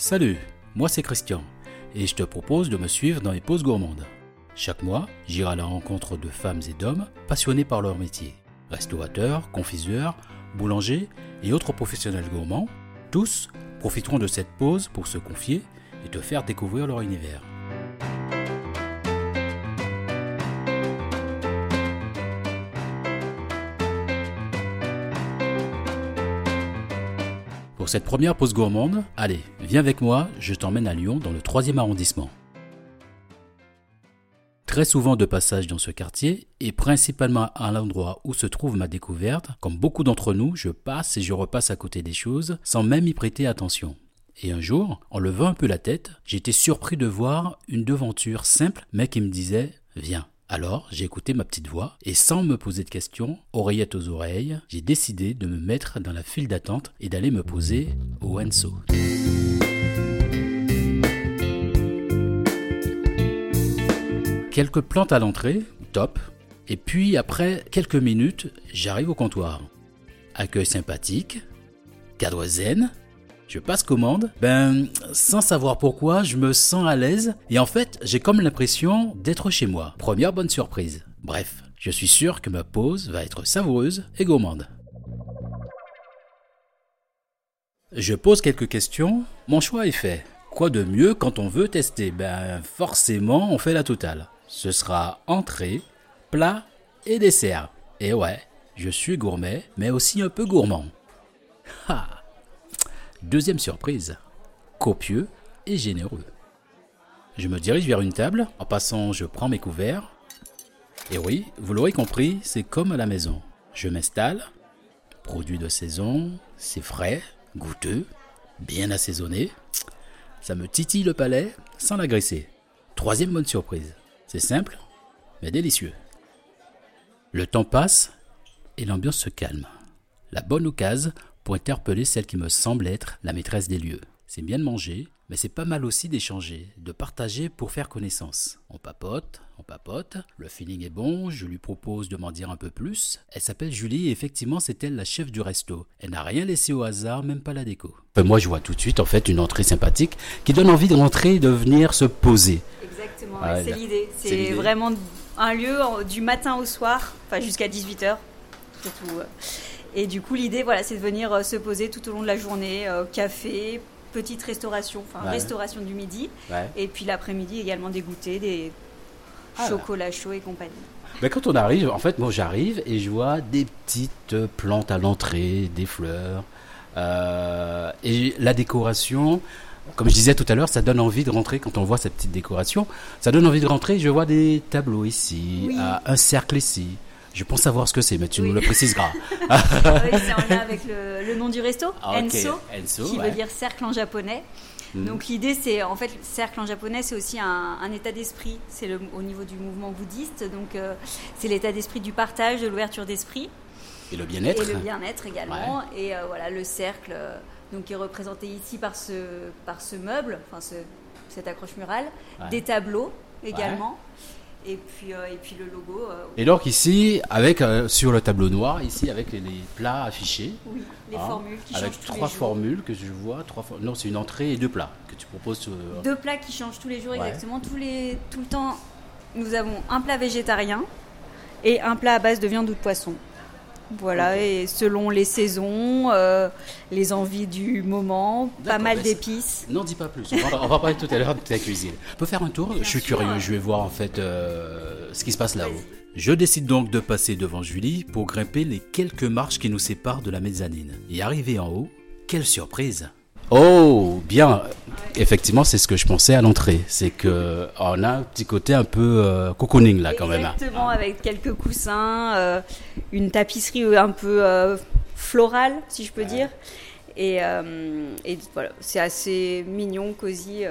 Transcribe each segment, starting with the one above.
Salut, moi c'est Christian et je te propose de me suivre dans les pauses gourmandes. Chaque mois, j'irai à la rencontre de femmes et d'hommes passionnés par leur métier. Restaurateurs, confiseurs, boulangers et autres professionnels gourmands, tous profiteront de cette pause pour se confier et te faire découvrir leur univers. Cette première pause gourmande, allez, viens avec moi, je t'emmène à Lyon dans le 3e arrondissement. Très souvent de passage dans ce quartier, et principalement à l'endroit où se trouve ma découverte, comme beaucoup d'entre nous, je passe et je repasse à côté des choses sans même y prêter attention. Et un jour, en levant un peu la tête, j'étais surpris de voir une devanture simple mais qui me disait Viens. Alors, j'ai écouté ma petite voix et sans me poser de questions, oreillette aux oreilles, j'ai décidé de me mettre dans la file d'attente et d'aller me poser au Enso. Quelques plantes à l'entrée, top. Et puis après quelques minutes, j'arrive au comptoir. Accueil sympathique, cadre zen, je passe commande, ben sans savoir pourquoi, je me sens à l'aise et en fait, j'ai comme l'impression d'être chez moi. Première bonne surprise. Bref, je suis sûr que ma pause va être savoureuse et gourmande. Je pose quelques questions, mon choix est fait. Quoi de mieux quand on veut tester? Ben forcément, on fait la totale. Ce sera entrée, plat et dessert. Et ouais, je suis gourmet, mais aussi un peu gourmand. Ha Deuxième surprise, copieux et généreux. Je me dirige vers une table, en passant je prends mes couverts. Et oui, vous l'aurez compris, c'est comme à la maison. Je m'installe, produit de saison, c'est frais, goûteux, bien assaisonné. Ça me titille le palais sans l'agresser. Troisième bonne surprise, c'est simple, mais délicieux. Le temps passe et l'ambiance se calme. La bonne occasion pour interpeller celle qui me semble être la maîtresse des lieux. C'est bien de manger, mais c'est pas mal aussi d'échanger, de partager pour faire connaissance. On papote, on papote, le feeling est bon, je lui propose de m'en dire un peu plus. Elle s'appelle Julie et effectivement c'est elle la chef du resto. Elle n'a rien laissé au hasard, même pas la déco. Euh, moi je vois tout de suite en fait une entrée sympathique qui donne envie de rentrer et de venir se poser. Exactement, c'est l'idée. C'est vraiment un lieu du matin au soir, enfin jusqu'à 18h. C'est tout. Et du coup, l'idée, voilà, c'est de venir euh, se poser tout au long de la journée, euh, café, petite restauration, enfin restauration du midi, et puis l'après-midi également des goûters, des ah chocolats chauds et compagnie. Ben, quand on arrive, en fait, moi j'arrive et je vois des petites plantes à l'entrée, des fleurs, euh, et la décoration. Comme je disais tout à l'heure, ça donne envie de rentrer quand on voit cette petite décoration. Ça donne envie de rentrer. Je vois des tableaux ici, un cercle ici, je pense savoir ce que c'est, mais tu nous le préciseras. oui, c'est en lien avec le, nom du resto, ah, Enso, qui veut dire cercle en japonais. Hmm. Donc l'idée, c'est en fait cercle en japonais, c'est aussi un, état d'esprit. C'est au niveau du mouvement bouddhiste, donc euh, c'est l'état d'esprit du partage, de l'ouverture d'esprit. Et le bien-être. Et le bien-être également. Et euh, voilà, le cercle, euh, donc qui est représenté ici par ce par ce meuble, enfin ce, cette accroche murale, des tableaux également et puis, euh, et puis le logo. Euh, et donc ici, avec euh, sur le tableau noir, ici avec les, plats affichés. Oui, les hein, formules qui Avec trois formules que je vois. Trois non, c'est une entrée et deux plats que tu proposes. Deux plats qui changent tous les jours, exactement. Tous les, tout le temps, nous avons un plat végétarien et un plat à base de viande ou de poisson. Voilà, et selon les saisons, euh, les envies du moment, pas mal d'épices. N'en dis pas plus, on va, parler tout à l'heure de ta cuisine. On peut faire un tour Je suis curieux, je vais voir en fait euh, ce qui se passe là-haut. Je décide donc de passer devant Julie pour grimper les quelques marches qui nous séparent de la mezzanine. Et arrivé en haut, quelle surprise Oh, bien. Effectivement, c'est ce que je pensais à l'entrée. C'est que on a un petit côté un peu euh, cocooning là quand même. Exactement, avec quelques coussins, euh, une tapisserie un peu euh, florale, si je peux dire. Et, et voilà, c'est assez mignon, cosy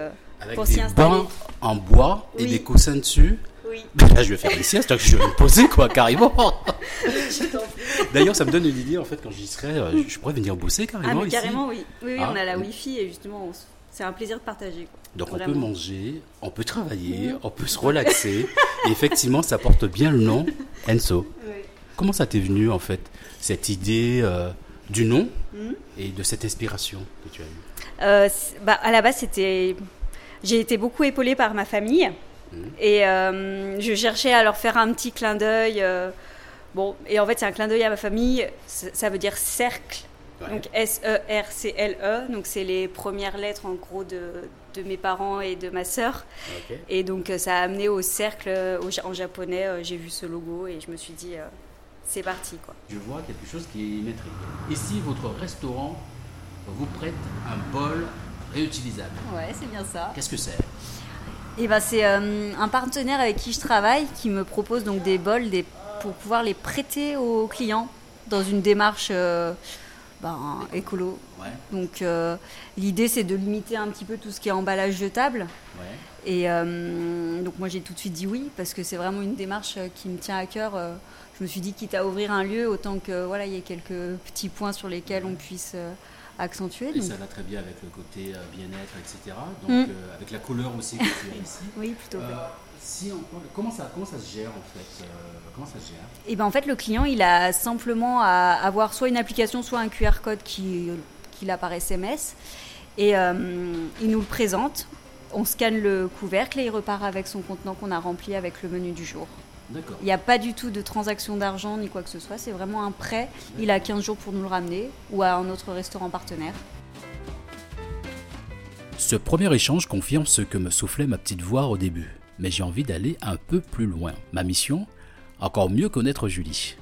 pour s'y installer. Bains en bois et des coussins dessus. Oui. Là, je vais faire une sieste, je vais me poser, quoi, carrément. D'ailleurs, ça me donne une idée, en fait, quand j'y serai, euh, je pourrais venir bosser carrément. Ah, mais carrément, oui. Oui, on a la ah, Wi-Fi et justement, c'est un plaisir de partager. Donc, on peut manger, on peut travailler, on peut se relaxer. et effectivement, ça porte bien le nom Enso. Comment ça t'est venu, en fait, cette idée euh, du nom hmm. et de cette inspiration que tu as eue? Euh, bah, À la base, c'était... j'ai été beaucoup épaulée par ma famille. Hmm. Et euh, je cherchais à leur faire un petit clin d'œil. bon, et en fait, c'est un clin d'œil à ma famille. Ça veut dire cercle. Donc S-E-R-C-L-E. Donc, c'est les premières lettres, en gros, de, de mes parents et de ma sœur. Et donc, ça a amené au cercle en japonais. J'ai vu ce logo et je me suis dit c'est parti. Quoi. Je vois quelque chose qui m'intrigue. Ici, votre restaurant vous prête un bol réutilisable. Ouais, c'est bien ça. Qu'est-ce que c'est? Eh ben, c'est euh, un partenaire avec qui je travaille qui me propose donc des bols des, pour pouvoir les prêter aux clients dans une démarche euh, ben, écolo. Donc euh, l'idée c'est de limiter un petit peu tout ce qui est emballage jetable. Ouais. Et donc moi j'ai tout de suite dit oui parce que c'est vraiment une démarche qui me tient à cœur je me suis dit, quitte à ouvrir un lieu, autant que voilà, il y ait quelques petits points sur lesquels on puisse euh, accentuer. Et ça va très bien avec le côté euh, bien-être, etc. Donc euh, avec la couleur aussi que tu as ici. oui, plutôt. Si comment, ça, comment ça se gère en fait Comment ça se gère? Et eh ben en fait, le client, il a simplement à avoir soit une application, soit un QR code qui, qui par SMS. Et il nous le présente. On scanne le couvercle et il repart avec son contenant qu'on a rempli avec le menu du jour. Il n'y a pas du tout de transaction d'argent ni quoi que ce soit. C'est vraiment un prêt. Il a 15 jours pour nous le ramener ou à un autre restaurant partenaire. Ce premier échange confirme ce que me soufflait ma petite voix au début. Mais j'ai envie d'aller un peu plus loin. Ma mission Encore mieux connaître Julie.